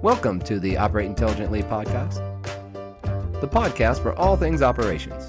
Welcome to the Operate Intelligently podcast, the podcast for all things operations.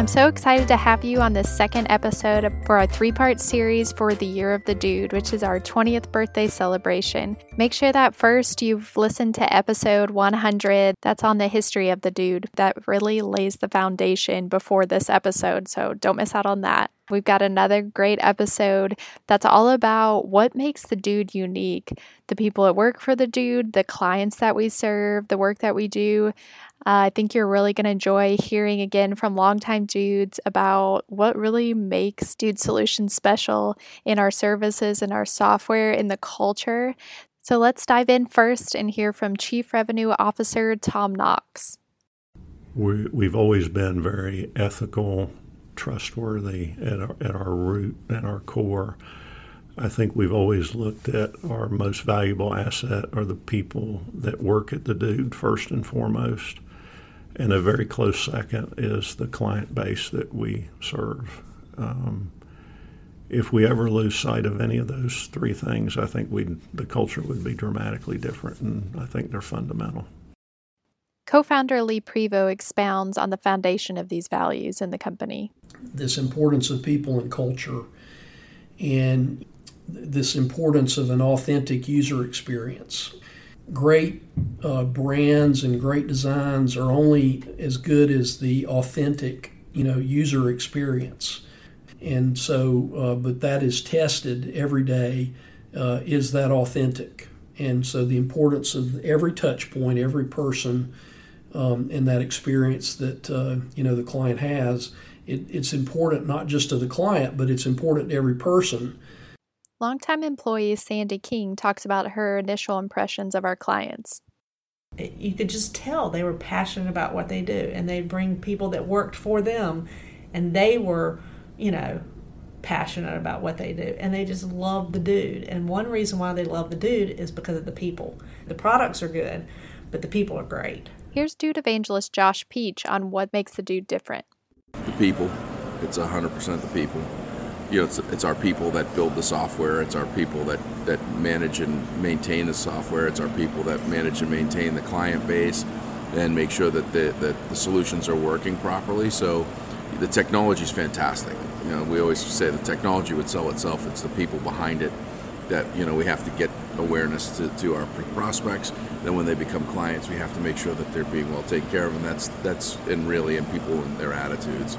I'm so excited to have you on this second episode for our three part series for the Year of the Dude, which is our 20th birthday celebration. Make sure that first you've listened to episode 100. That's on the history of the dude. That really lays the foundation before this episode, so don't miss out on that. We've got another great episode that's all about what makes the dude unique. The people that work for the dude, the clients that we serve, the work that we do. Uh, I think you're really going to enjoy hearing again from longtime dudes about what really makes Dude Solutions special in our services and our software in the culture. So let's dive in first and hear from Chief Revenue Officer Tom Knox. We, we've always been very ethical, trustworthy at our, at our root and our core. I think we've always looked at our most valuable asset are the people that work at the dude first and foremost. And a very close second is the client base that we serve. Um, if we ever lose sight of any of those three things, I think we the culture would be dramatically different, and I think they're fundamental. Co founder Lee Prevost expounds on the foundation of these values in the company. This importance of people and culture, and this importance of an authentic user experience. Great uh, brands and great designs are only as good as the authentic, you know, user experience. And so, uh, but that is tested every day. Uh, is that authentic? And so, the importance of every touch point, every person, um, and that experience that uh, you know the client has, it, it's important not just to the client, but it's important to every person. Longtime employee Sandy King talks about her initial impressions of our clients. Eh, you could just tell they were passionate about what they do, and they'd bring people that worked for them, and they were you know, passionate about what they do and they just love the dude. And one reason why they love the dude is because of the people. The products are good, but the people are great. Here's dude evangelist Josh Peach on what makes the dude different. The people. It's 100% the people. You know, it's, it's our people that build the software. It's our people that, that manage and maintain the software. It's our people that manage and maintain the client base and make sure that the, that the solutions are working properly. So the technology is fantastic you know, we always say the technology would sell itself. It's the people behind it that you know we have to get awareness to, to our prospects. Then when they become clients, we have to make sure that they're being well taken care of, and that's that's and really in people and their attitudes.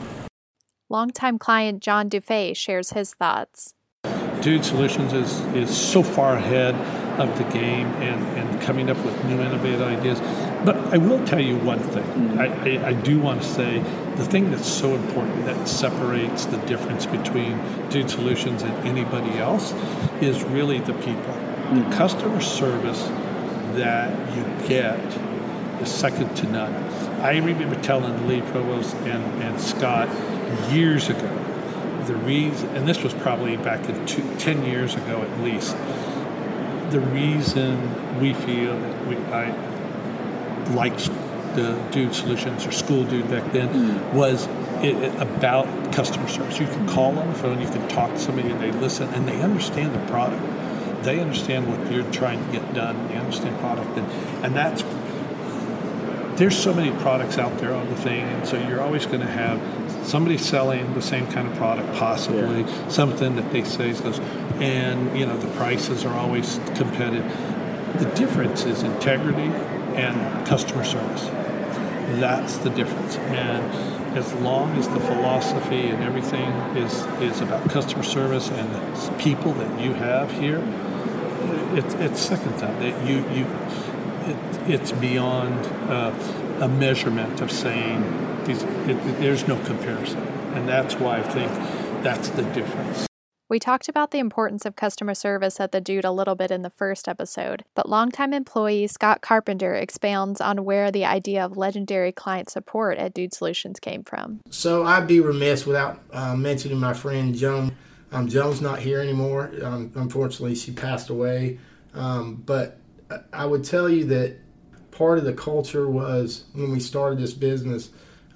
Longtime client John Dufay shares his thoughts. Dude Solutions is, is so far ahead of the game and, and coming up with new innovative ideas. But I will tell you one thing. Mm-hmm. I, I, I, do want to say the thing that's so important that separates the difference between Dude Solutions and anybody else is really the people. Mm-hmm. The customer service that you get is second to none. I remember telling Lee Prevost and, and Scott years ago the reason, and this was probably back in two, 10 years ago at least, the reason we feel that we, I liked the Dude Solutions or School Dude back then mm. was it, it, about customer service. You can call on the phone, you can talk to somebody, and they listen, and they understand the product. They understand what you're trying to get done. They understand product, and and that's there's so many products out there on the thing, and so you're always going to have somebody selling the same kind of product, possibly yeah. something that they say goes, and you know the prices are always competitive. The difference is integrity and customer service. That's the difference. And as long as the philosophy and everything is is about customer service and the people that you have here, it, it's second to that. You you it, it's beyond uh, a measurement of saying these, it, there's no comparison, and that's why I think that's the difference. We talked about the importance of customer service at the Dude a little bit in the first episode, but longtime employee Scott Carpenter expounds on where the idea of legendary client support at Dude Solutions came from. So I'd be remiss without uh, mentioning my friend Joan. Um, Joan's not here anymore. Um, unfortunately, she passed away. Um, but I would tell you that part of the culture was when we started this business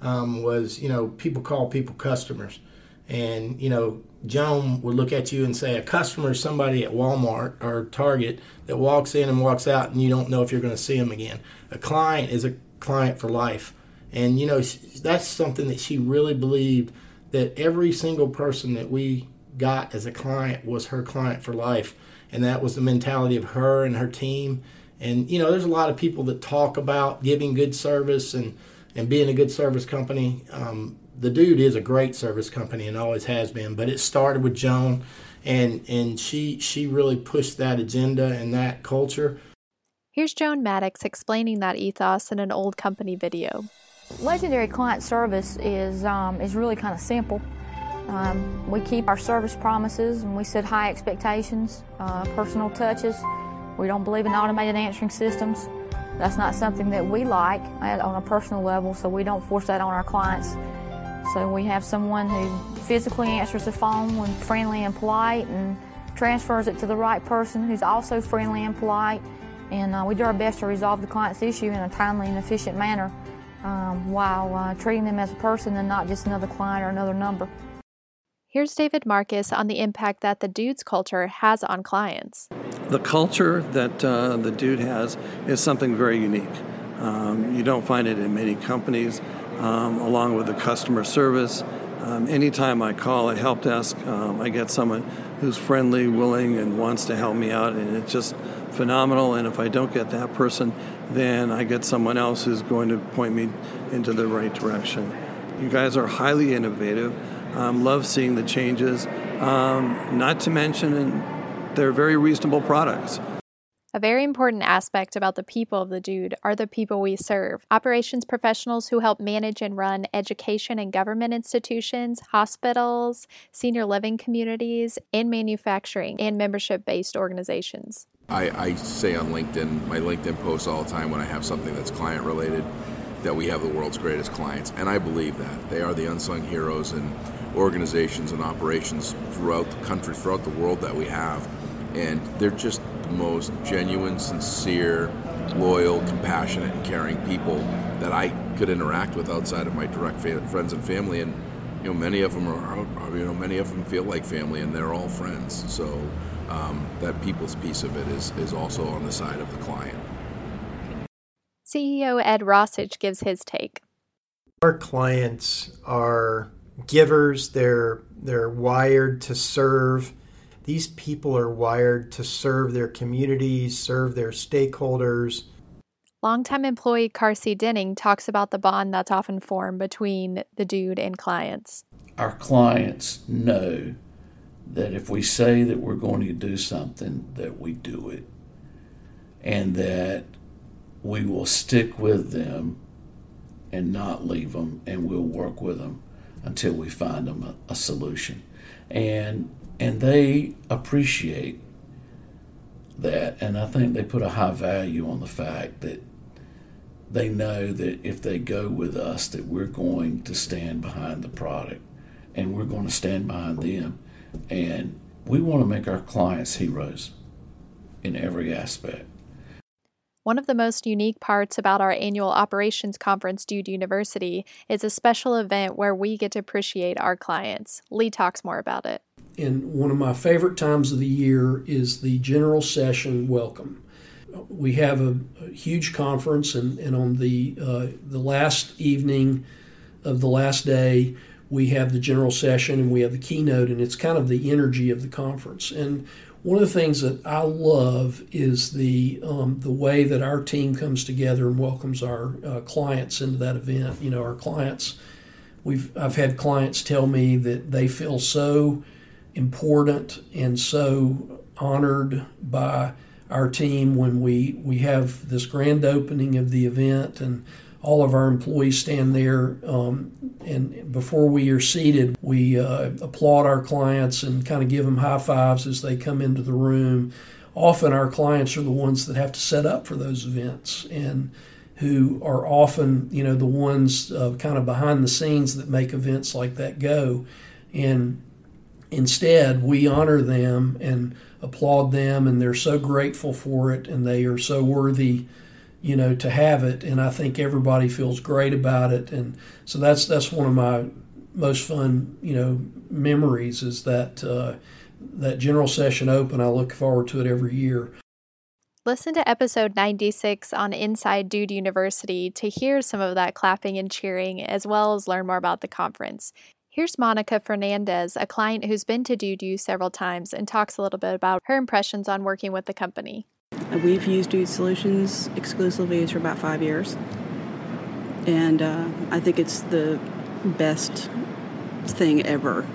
um, was you know people call people customers And, you know, Joan would look at you and say, a customer is somebody at Walmart or Target that walks in and walks out and you don't know if you're going to see them again. A client is a client for life. And, you know, that's something that she really believed that every single person that we got as a client was her client for life. And that was the mentality of her and her team. And, you know, there's a lot of people that talk about giving good service and, and being a good service company. Um, the dude is a great service company and always has been, but it started with Joan and and she she really pushed that agenda and that culture. Here's Joan Maddox explaining that ethos in an old company video. Legendary client service is um, is really kind of simple. Um, we keep our service promises and we set high expectations, uh, personal touches. We don't believe in automated answering systems. That's not something that we like on a personal level, so we don't force that on our clients. So we have someone who physically answers the phone when friendly and polite and transfers it to the right person who's also friendly and polite. And uh, we do our best to resolve the client's issue in a timely and efficient manner um, while uh, treating them as a person and not just another client or another number. Here's David Marcus on the impact that the Dude's culture has on clients. The culture that uh, the Dude has is something very unique. Um, you don't find it in many companies um, along with the customer service. Um, anytime I call a help desk, um, I get someone who's friendly, willing, and wants to help me out, and it's just phenomenal. And if I don't get that person, then I get someone else who's going to point me into the right direction. You guys are highly innovative. Um, love seeing the changes. Um, not to mention, they're very reasonable products. A very important aspect about the people of the Dude are the people we serve operations professionals who help manage and run education and government institutions, hospitals, senior living communities, and manufacturing and membership based organizations. I, I say on LinkedIn, my LinkedIn posts all the time when I have something that's client related, that we have the world's greatest clients. And I believe that. They are the unsung heroes and organizations and operations throughout the country, throughout the world that we have. And they're just the most genuine, sincere, loyal, compassionate, and caring people that I could interact with outside of my direct friends and family. And you know, many of them are, you know, many of them feel like family, and they're all friends. So um, that people's piece of it is is also on the side of the client. CEO Ed Roshitsh gives his take. Our clients are givers. They're they're wired to serve these people are wired to serve their communities, serve their stakeholders. Longtime employee Carsey Denning talks about the bond that's often formed between the dude and clients. Our clients know that if we say that we're going to do something, that we do it, and that we will stick with them and not leave them, and we'll work with them until we find them a, a solution. And and they appreciate that and i think they put a high value on the fact that they know that if they go with us that we're going to stand behind the product and we're going to stand behind them and we want to make our clients heroes in every aspect one of the most unique parts about our annual operations conference, Dude University, is a special event where we get to appreciate our clients. Lee talks more about it and one of my favorite times of the year is the general session welcome. We have a, a huge conference, and, and on the uh, the last evening of the last day, we have the general session and we have the keynote, and it's kind of the energy of the conference. And one of the things that I love is the um, the way that our team comes together and welcomes our uh, clients into that event. You know, our clients. We've I've had clients tell me that they feel so important and so honored by our team when we, we have this grand opening of the event and all of our employees stand there um, and before we are seated we uh, applaud our clients and kind of give them high fives as they come into the room. Often our clients are the ones that have to set up for those events and who are often you know the ones uh, kind of behind the scenes that make events like that go. And Instead, we honor them and applaud them, and they're so grateful for it, and they are so worthy, you know, to have it. And I think everybody feels great about it, and so that's that's one of my most fun, you know, memories is that uh, that general session open. I look forward to it every year. Listen to episode 96 on Inside Dude University to hear some of that clapping and cheering, as well as learn more about the conference. Here's Monica Fernandez, a client who's been to Dude U several times, and talks a little bit about her impressions on working with the company. We've used Dude Solutions exclusively for about five years, and uh, I think it's the best thing ever.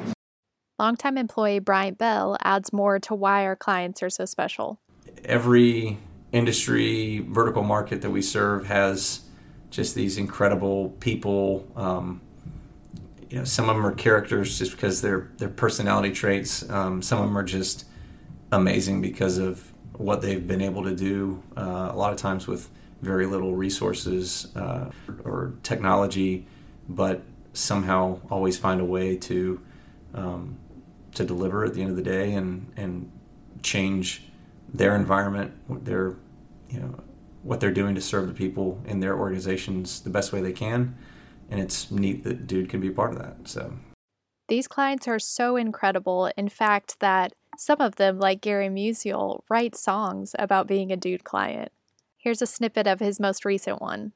Longtime employee Bryant Bell adds more to why our clients are so special every industry vertical market that we serve has just these incredible people. Um, you know, some of them are characters just because they're their personality traits. Um, some of them are just amazing because of what they've been able to do. Uh, a lot of times with very little resources uh, or technology, but somehow always find a way to um, to deliver at the end of the day and and change their environment, their you know what they're doing to serve the people in their organizations the best way they can, and it's neat that Dude can be part of that. So these clients are so incredible. In fact, that some of them, like Gary Musial, write songs about being a Dude client. Here's a snippet of his most recent one.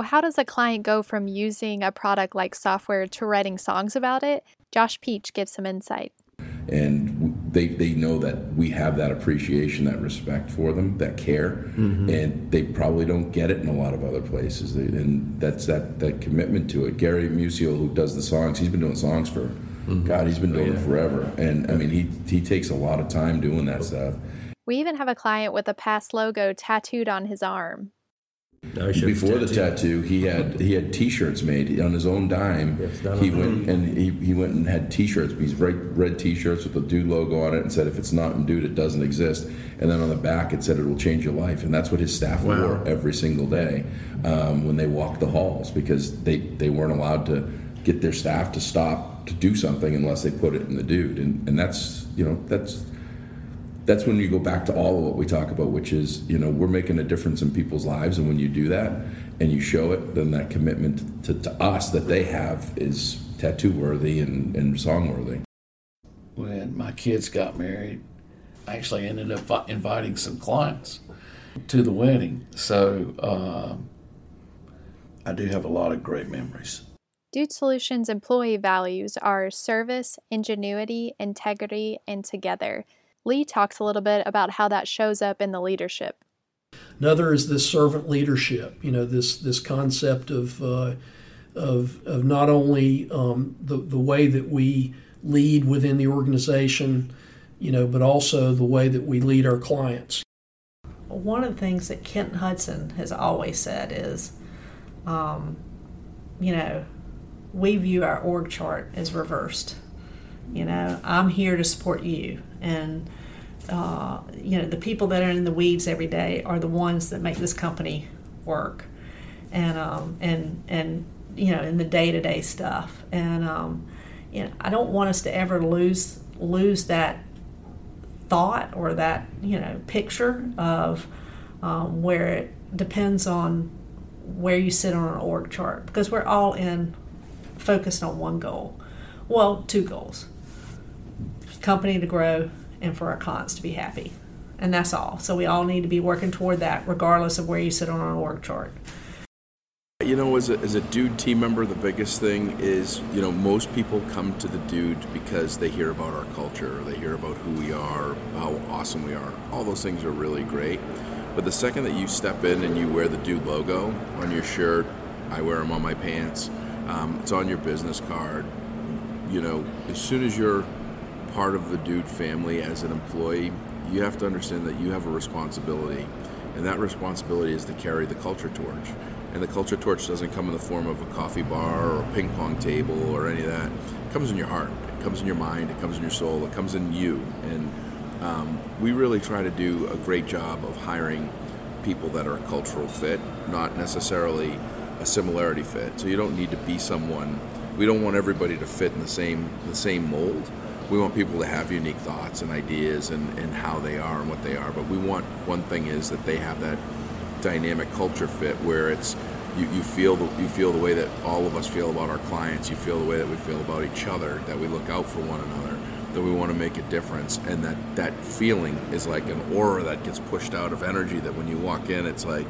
So, how does a client go from using a product like software to writing songs about it? Josh Peach gives some insight. And they, they know that we have that appreciation, that respect for them, that care, mm-hmm. and they probably don't get it in a lot of other places. And that's that, that commitment to it. Gary Musial, who does the songs, he's been doing songs for, mm-hmm. God, he's been doing oh, yeah. it forever. And I mean, he, he takes a lot of time doing that stuff. We even have a client with a past logo tattooed on his arm. Before the tattoo, he had he had T-shirts made on his own dime. He went and he, he went and had T-shirts, these red red T-shirts with the Dude logo on it, and said if it's not in Dude, it doesn't exist. And then on the back, it said it will change your life, and that's what his staff wow. wore every single day um, when they walked the halls because they they weren't allowed to get their staff to stop to do something unless they put it in the Dude, and and that's you know that's that's when you go back to all of what we talk about, which is, you know, we're making a difference in people's lives. And when you do that and you show it, then that commitment to, to us that they have is tattoo worthy and, and song worthy. When my kids got married, I actually ended up inviting some clients to the wedding. So uh, I do have a lot of great memories. Dude Solutions employee values are service, ingenuity, integrity, and together. Lee talks a little bit about how that shows up in the leadership. Another is this servant leadership. You know, this this concept of uh, of of not only um, the the way that we lead within the organization, you know, but also the way that we lead our clients. One of the things that Kent Hudson has always said is, um, you know, we view our org chart as reversed. You know, I'm here to support you, and uh, you know the people that are in the weeds every day are the ones that make this company work, and um, and and you know in the day to day stuff. And um, you know, I don't want us to ever lose lose that thought or that you know picture of um, where it depends on where you sit on an org chart. Because we're all in focused on one goal. Well two goals company to grow and for our clients to be happy. And that's all. So we all need to be working toward that, regardless of where you sit on our org chart. You know, as a, as a dude team member, the biggest thing is, you know, most people come to the dude because they hear about our culture, they hear about who we are, how awesome we are. All those things are really great. But the second that you step in and you wear the dude logo on your shirt, I wear them on my pants, um, it's on your business card, you know, as soon as you're part of the Dude family as an employee, you have to understand that you have a responsibility, and that responsibility is to carry the culture torch. And the culture torch doesn't come in the form of a coffee bar or a ping pong table or any of that. It comes in your heart, it comes in your mind, it comes in your soul, it comes in you. And um, we really try to do a great job of hiring people that are a cultural fit, not necessarily a similarity fit. So you don't need to be someone. We don't want everybody to fit in the same the same mold. We want people to have unique thoughts and ideas and, and how they are and what they are. But we want one thing is that they have that dynamic culture fit where it's you, you feel the, you feel the way that all of us feel about our clients. You feel the way that we feel about each other. That we look out for one another. That we want to make a difference, and that that feeling is like an aura that gets pushed out of energy. That when you walk in, it's like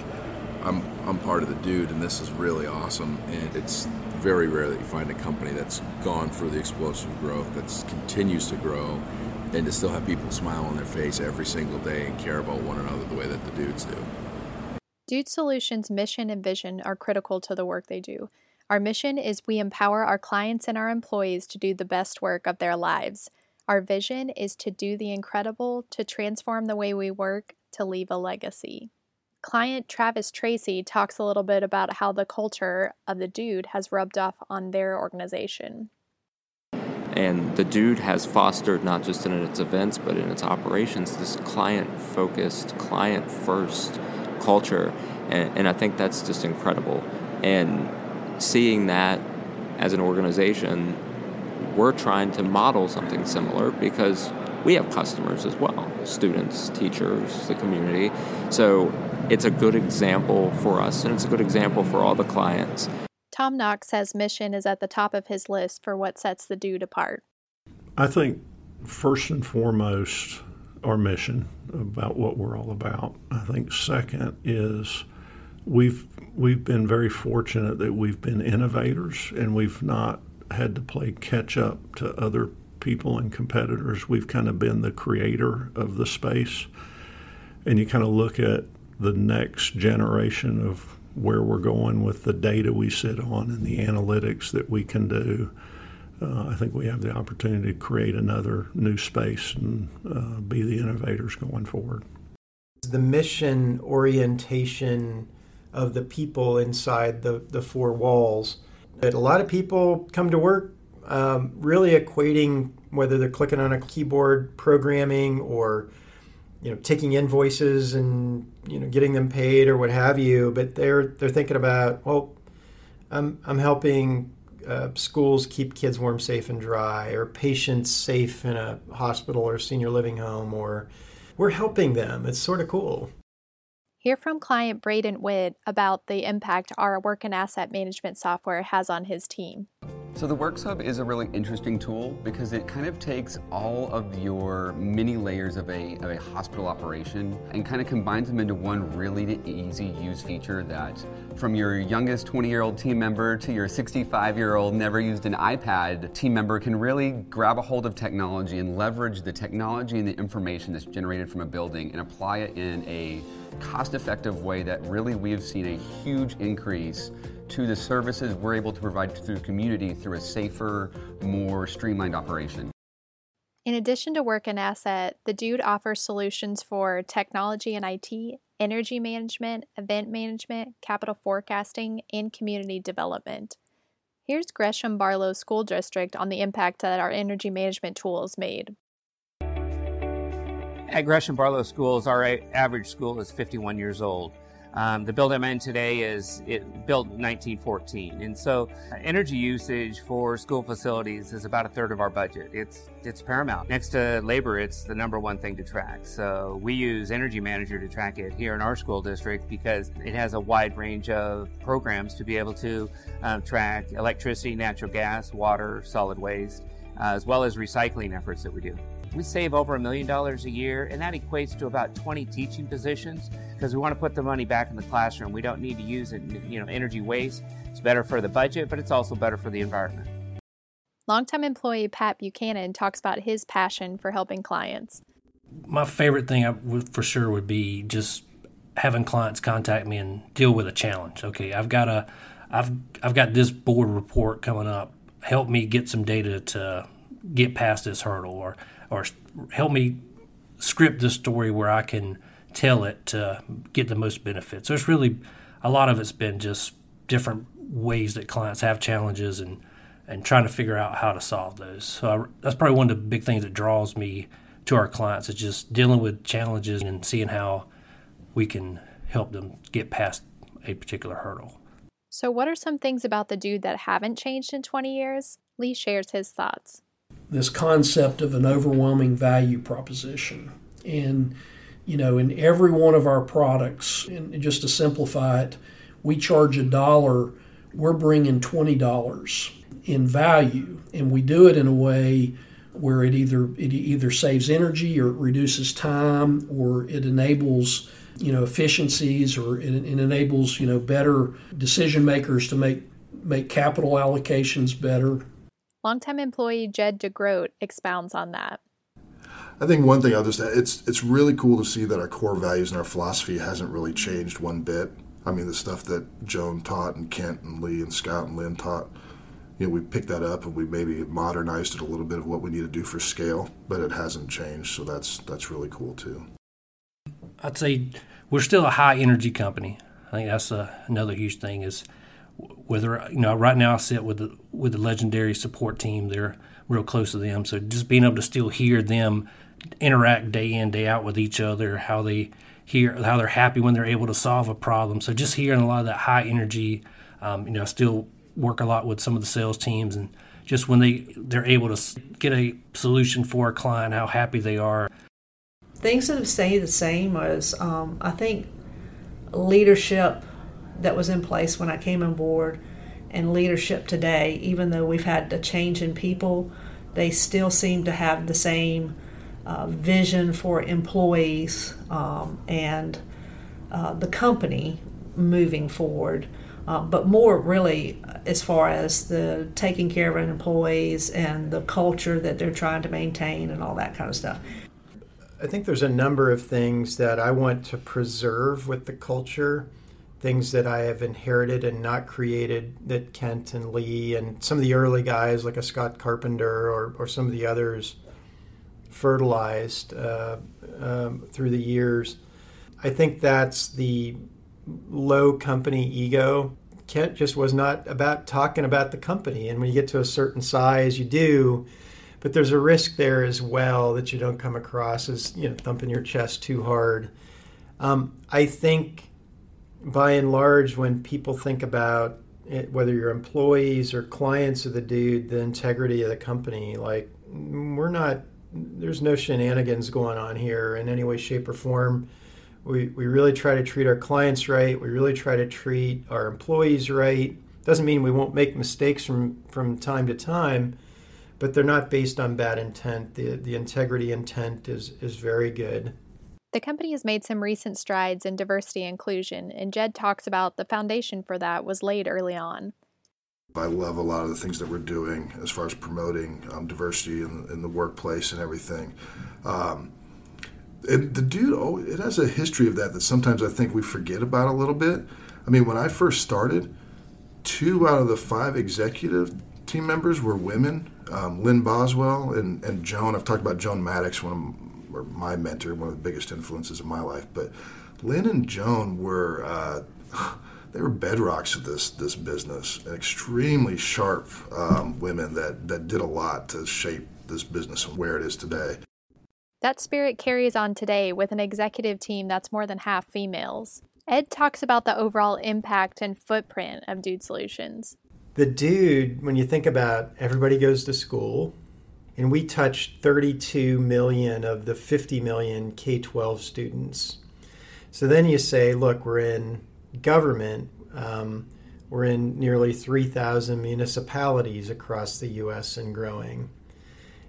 I'm I'm part of the dude, and this is really awesome. And it's very rare that you find a company that's gone through the explosive growth, that continues to grow, and to still have people smile on their face every single day and care about one another the way that the dudes do. Dude Solutions' mission and vision are critical to the work they do. Our mission is we empower our clients and our employees to do the best work of their lives. Our vision is to do the incredible, to transform the way we work, to leave a legacy. Client Travis Tracy talks a little bit about how the culture of the dude has rubbed off on their organization. And the dude has fostered, not just in its events, but in its operations, this client focused, client first culture. And, and I think that's just incredible. And seeing that as an organization, we're trying to model something similar because we have customers as well students, teachers, the community. So it's a good example for us and it's a good example for all the clients. Tom Knox says mission is at the top of his list for what sets the dude apart. I think first and foremost, our mission about what we're all about. I think second is we've we've been very fortunate that we've been innovators and we've not had to play catch up to other people and competitors. We've kind of been the creator of the space. And you kind of look at the next generation of where we're going with the data we sit on and the analytics that we can do. Uh, I think we have the opportunity to create another new space and uh, be the innovators going forward. The mission orientation of the people inside the, the four walls. That a lot of people come to work um, really equating whether they're clicking on a keyboard programming or you know taking invoices and you know getting them paid or what have you but they're they're thinking about well i'm i'm helping uh, schools keep kids warm safe and dry or patients safe in a hospital or senior living home or we're helping them it's sort of cool Hear from client Braden Witt about the impact our work and asset management software has on his team. So the Works Hub is a really interesting tool because it kind of takes all of your many layers of a, of a hospital operation and kind of combines them into one really easy use feature that from your youngest 20 year old team member to your 65 year old never used an iPad team member can really grab a hold of technology and leverage the technology and the information that's generated from a building and apply it in a cost effective way that really we've seen a huge increase to the services we're able to provide to the community through a safer, more streamlined operation. In addition to work and asset, the Dude offers solutions for technology and IT, energy management, event management, capital forecasting, and community development. Here's Gresham Barlow School District on the impact that our energy management tools made. At Gresham Barlow Schools, our average school is 51 years old. Um, the building I'm in today is it built in 1914, and so uh, energy usage for school facilities is about a third of our budget. It's it's paramount. Next to labor, it's the number one thing to track. So we use Energy Manager to track it here in our school district because it has a wide range of programs to be able to um, track electricity, natural gas, water, solid waste, uh, as well as recycling efforts that we do. We save over a million dollars a year, and that equates to about 20 teaching positions because we want to put the money back in the classroom. We don't need to use it, you know, energy waste. It's better for the budget, but it's also better for the environment. Longtime employee Pat Buchanan talks about his passion for helping clients. My favorite thing I would, for sure would be just having clients contact me and deal with a challenge. Okay, I've got a, I've I've got this board report coming up help me get some data to get past this hurdle or or help me script this story where I can tell it to get the most benefit. So it's really a lot of it's been just different ways that clients have challenges and and trying to figure out how to solve those. So I, that's probably one of the big things that draws me to our clients is just dealing with challenges and seeing how we can help them get past a particular hurdle. So, what are some things about the dude that haven't changed in 20 years? Lee shares his thoughts. This concept of an overwhelming value proposition. And, you know, in every one of our products, and just to simplify it, we charge a dollar, we're bringing $20 in value. And we do it in a way where it either it either saves energy or it reduces time or it enables you know efficiencies or it, it enables you know better decision makers to make make capital allocations better. Longtime employee Jed DeGroat expounds on that. I think one thing I'll just add, it's it's really cool to see that our core values and our philosophy hasn't really changed one bit. I mean, the stuff that Joan taught and Kent and Lee and Scott and Lynn taught, you know, we picked that up and we maybe modernized it a little bit of what we need to do for scale, but it hasn't changed. So that's that's really cool too. I'd say we're still a high energy company. I think that's a, another huge thing is whether you know right now I sit with the with the legendary support team. They're real close to them, so just being able to still hear them interact day in day out with each other, how they hear how they're happy when they're able to solve a problem. So just hearing a lot of that high energy, um, you know, I still work a lot with some of the sales teams and just when they they're able to get a solution for a client, how happy they are things that have stayed the same was um, I think leadership that was in place when I came on board and leadership today, even though we've had a change in people, they still seem to have the same uh, vision for employees um, and uh, the company moving forward. Uh, but more really as far as the taking care of employees and the culture that they're trying to maintain and all that kind of stuff. I think there's a number of things that I want to preserve with the culture, things that I have inherited and not created that Kent and Lee and some of the early guys like a Scott Carpenter or, or some of the others fertilized uh, um, through the years. I think that's the low company ego. Kent just was not about talking about the company. And when you get to a certain size, you do but there's a risk there as well that you don't come across as you know thumping your chest too hard. Um, I think, by and large, when people think about it, whether you're employees or clients of the dude, the integrity of the company, like we're not. There's no shenanigans going on here in any way, shape, or form. We, we really try to treat our clients right. We really try to treat our employees right. Doesn't mean we won't make mistakes from, from time to time, but they're not based on bad intent. The, the integrity intent is, is very good. The company has made some recent strides in diversity inclusion, and Jed talks about the foundation for that was laid early on. I love a lot of the things that we're doing as far as promoting um, diversity in, in, the workplace and everything. Um, and the dude, oh, it has a history of that that sometimes I think we forget about a little bit. I mean, when I first started, two out of the five executive team members were women um, Lynn Boswell and, and Joan. I've talked about Joan Maddox, one of or my mentor, one of the biggest influences of my life. But Lynn and Joan were uh, they were bedrocks of this this business, and extremely sharp um, women that that did a lot to shape this business and where it is today. That spirit carries on today with an executive team that's more than half females. Ed talks about the overall impact and footprint of Dude Solutions the dude, when you think about everybody goes to school, and we touch 32 million of the 50 million K 12 students. So then you say, look, we're in government, um, we're in nearly 3,000 municipalities across the US and growing.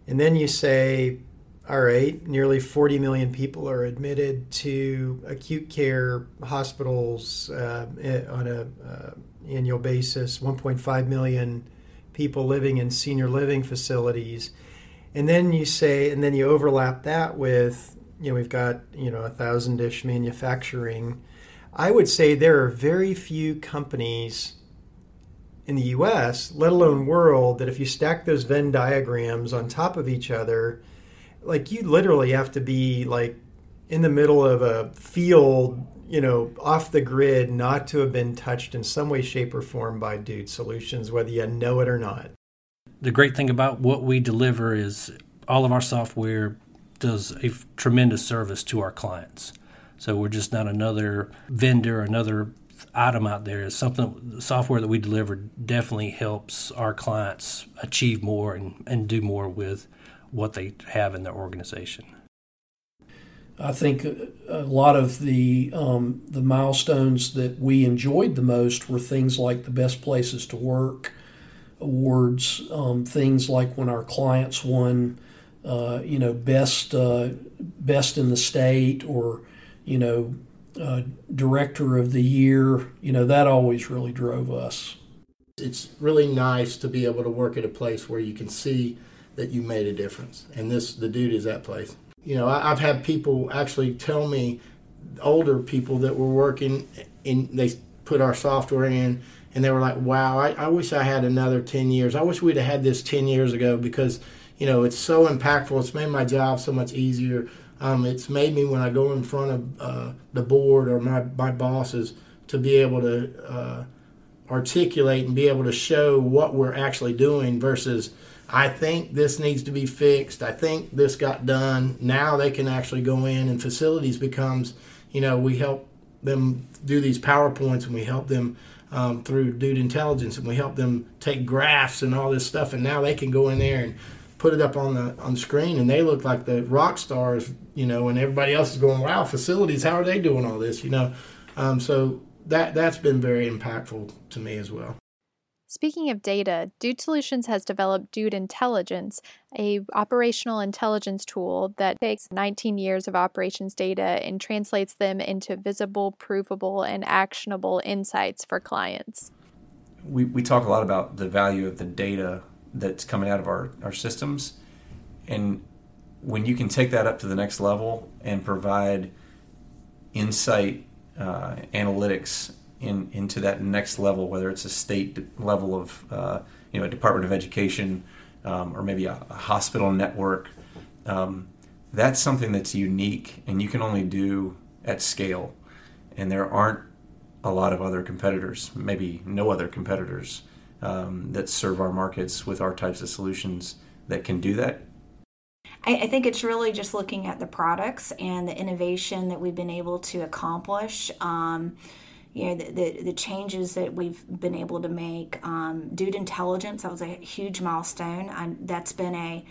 And then you say, all right, nearly 40 million people are admitted to acute care hospitals uh, on a uh, annual basis, 1.5 million people living in senior living facilities. And then you say, and then you overlap that with, you know, we've got, you know, a thousand ish manufacturing. I would say there are very few companies in the US, let alone world, that if you stack those Venn diagrams on top of each other, like you literally have to be like in the middle of a field, you know, off the grid, not to have been touched in some way, shape, or form by Dude Solutions, whether you know it or not. The great thing about what we deliver is all of our software does a tremendous service to our clients. So we're just not another vendor, another item out there. It's something the software that we deliver definitely helps our clients achieve more and, and do more with what they have in their organization. I think a lot of the um, the milestones that we enjoyed the most were things like the best places to work awards, um, things like when our clients won, uh, you know, best uh, best in the state or you know, uh, director of the year. You know, that always really drove us. It's really nice to be able to work at a place where you can see that you made a difference, and this the dude is that place. You know, I, have had people actually tell me, older people that were working, and they put our software in, and they were like, "Wow, I, I wish I had another ten years. I wish we'd have had this ten years ago because." You know, it's so impactful. It's made my job so much easier. Um, it's made me when I go in front of uh, the board or my, my bosses to be able to uh, articulate and be able to show what we're actually doing versus I think this needs to be fixed. I think this got done. Now they can actually go in and facilities becomes, you know, we help them do these PowerPoints and we help them um, through Dude Intelligence and we help them take graphs and all this stuff. And now they can go in there and put it up on the on the screen and they look like the rock stars, you know, and everybody else is going, wow, facilities, how are they doing all this, you know? Um, so that that's been very impactful to me as well. Speaking of data, Dude Solutions has developed Dude Intelligence, a operational intelligence tool that takes 19 years of operations data and translates them into visible, provable, and actionable insights for clients. We, we talk a lot about the value of the data that's coming out of our, our systems. And when you can take that up to the next level and provide insight, uh, analytics, in, into that next level, whether it's a state level of, uh, you know, a Department of Education um, or maybe a, a hospital network. Um, that's something that's unique and you can only do at scale. And there aren't a lot of other competitors, maybe no other competitors um, that serve our markets with our types of solutions that can do that. I, think it's really just looking at the products and the innovation that we've been able to accomplish. Um, you know the, the, the, changes that we've been able to make um, dude intelligence that was a huge milestone. I, that's been a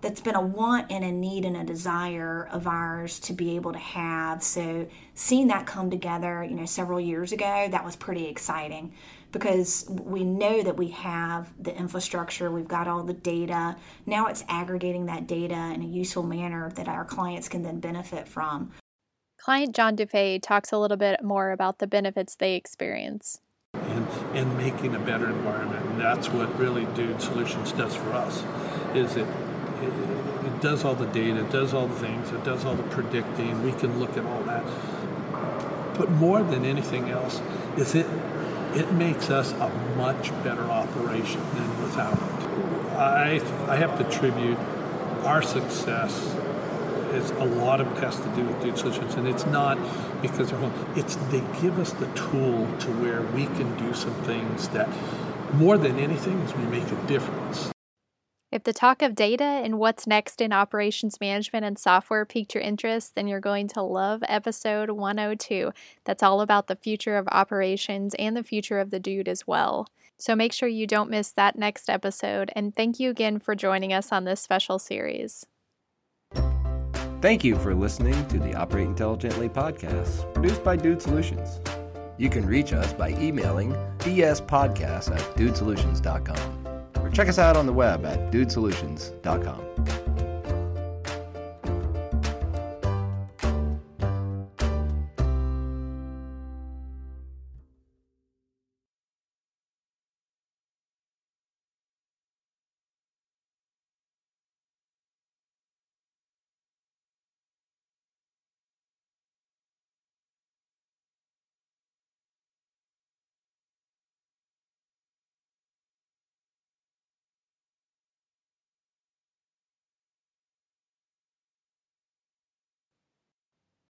that's been a want and a need and a desire of ours to be able to have. So seeing that come together you know several years ago that was pretty exciting because we know that we have the infrastructure we've got all the data. Now it's aggregating that data in a useful manner that our clients can then benefit from Client John DeFay talks a little bit more about the benefits they experience. And, and making a better environment. And that's what really Dude Solutions does for us, is it, it, it does all the data, it does all the things, it does all the predicting. We can look at all that. But more than anything else, is it it makes us a much better operation than without it. I, I have to attribute our success is a lot of it has to do with dude solutions, and it's not because they're home. It's they give us the tool to where we can do some things that, more than anything, is we make a difference. If the talk of data and what's next in operations management and software piqued your interest, then you're going to love episode 102. That's all about the future of operations and the future of the dude as well. So make sure you don't miss that next episode. And thank you again for joining us on this special series. Thank you for listening to the Operate Intelligently podcast, produced by Dude Solutions. You can reach us by emailing dspodcast at dudesolutions.com or check us out on the web at dudesolutions.com.